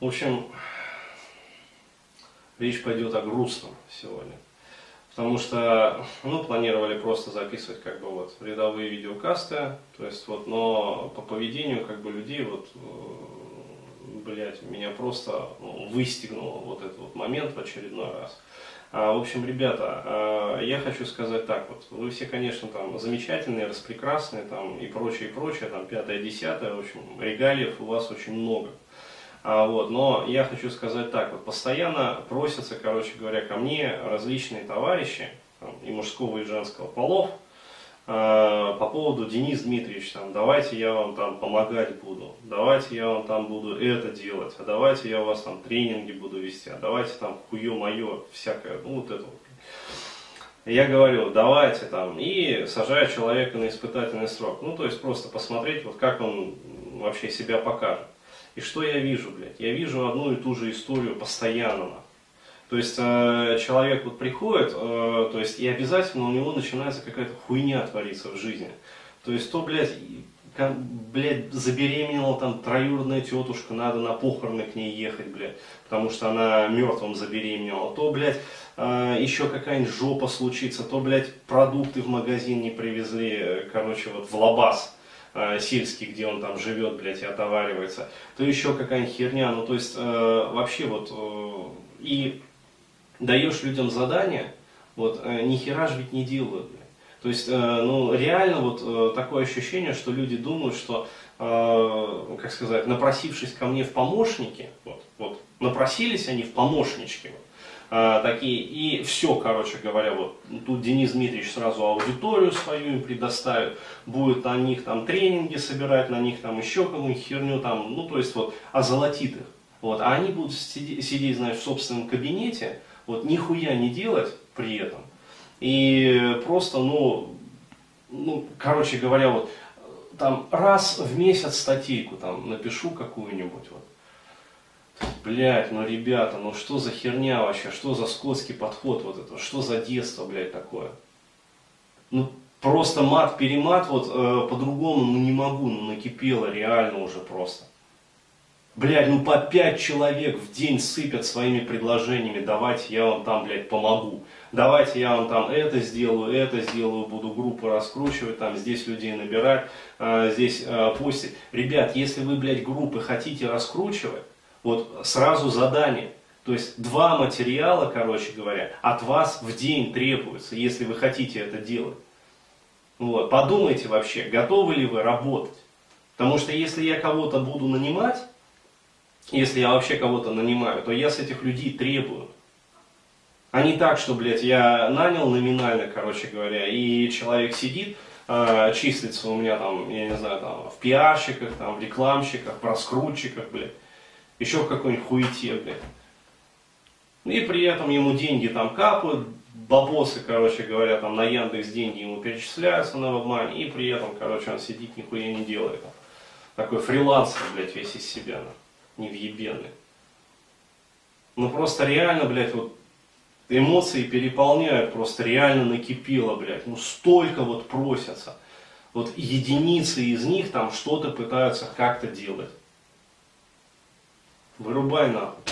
В общем, речь пойдет о грустном сегодня. Потому что, ну, планировали просто записывать как бы вот рядовые видеокасты, то есть вот, но по поведению как бы людей вот, э, блять, меня просто ну, выстегнул вот этот вот момент в очередной раз. А, в общем, ребята, а, я хочу сказать так вот, вы все, конечно, там замечательные, распрекрасные, там и прочее, и прочее, там пятое, десятое, в общем, регалиев у вас очень много. А, вот, но я хочу сказать так, вот постоянно просятся, короче говоря, ко мне различные товарищи, там, и мужского, и женского полов, э, по поводу Денис Дмитриевич, там, давайте я вам там помогать буду, давайте я вам там буду это делать, а давайте я у вас там тренинги буду вести, а давайте там хуе мое, всякое, ну вот это вот. Я говорю, давайте там, и сажаю человека на испытательный срок. Ну, то есть просто посмотреть, вот как он вообще себя покажет. И что я вижу, блядь? Я вижу одну и ту же историю постоянно. То есть э, человек вот приходит, э, то есть и обязательно у него начинается какая-то хуйня твориться в жизни. То есть то, блядь, как, блядь, забеременела там троюродная тетушка, надо на похороны к ней ехать, блядь, потому что она мертвым забеременела. То, блядь, э, еще какая-нибудь жопа случится, то, блядь, продукты в магазин не привезли, э, короче, вот в лабаз э, сельский, где он там живет, блядь, и отоваривается, то еще какая-нибудь херня, ну то есть э, вообще вот э, и даешь людям задание, вот э, ни же ведь не делают, блядь. То есть, э, ну, реально вот э, такое ощущение, что люди думают, что, э, как сказать, напросившись ко мне в помощники, вот, вот, напросились они в помощнички, а, такие, и все, короче говоря, вот тут Денис Дмитриевич сразу аудиторию свою им предоставит, будет на них там тренинги собирать, на них там еще какую-нибудь херню там, ну то есть вот озолотит их. Вот, а они будут сидеть, сидеть, знаешь, в собственном кабинете, вот нихуя не делать при этом. И просто, ну, ну, короче говоря, вот там раз в месяц статейку там напишу какую-нибудь, вот, Блять, ну ребята, ну что за херня вообще, что за скотский подход вот это, что за детство, блядь, такое? Ну просто мат-перемат, вот э, по-другому, ну не могу, ну накипело реально уже просто. Блядь, ну по пять человек в день сыпят своими предложениями, давайте я вам там, блядь, помогу. Давайте я вам там это сделаю, это сделаю, буду группу раскручивать, там здесь людей набирать, э, здесь э, постить. Ребят, если вы, блядь, группы хотите раскручивать, вот сразу задание. То есть два материала, короче говоря, от вас в день требуется, если вы хотите это делать. Вот. Подумайте вообще, готовы ли вы работать. Потому что если я кого-то буду нанимать, если я вообще кого-то нанимаю, то я с этих людей требую. А не так, что, блядь, я нанял номинально, короче говоря, и человек сидит, э, числится у меня там, я не знаю, там, в пиарщиках, там, в рекламщиках, в раскрутчиках, блядь еще в какой-нибудь хуете, блядь. И при этом ему деньги там капают, бабосы, короче говоря, там на Яндекс деньги ему перечисляются на WebMoney, и при этом, короче, он сидит, нихуя не делает. Такой фрилансер, блядь, весь из себя, ну, невъебенный. Ну просто реально, блядь, вот эмоции переполняют, просто реально накипело, блядь. Ну столько вот просятся. Вот единицы из них там что-то пытаются как-то делать. Вырубай нахуй.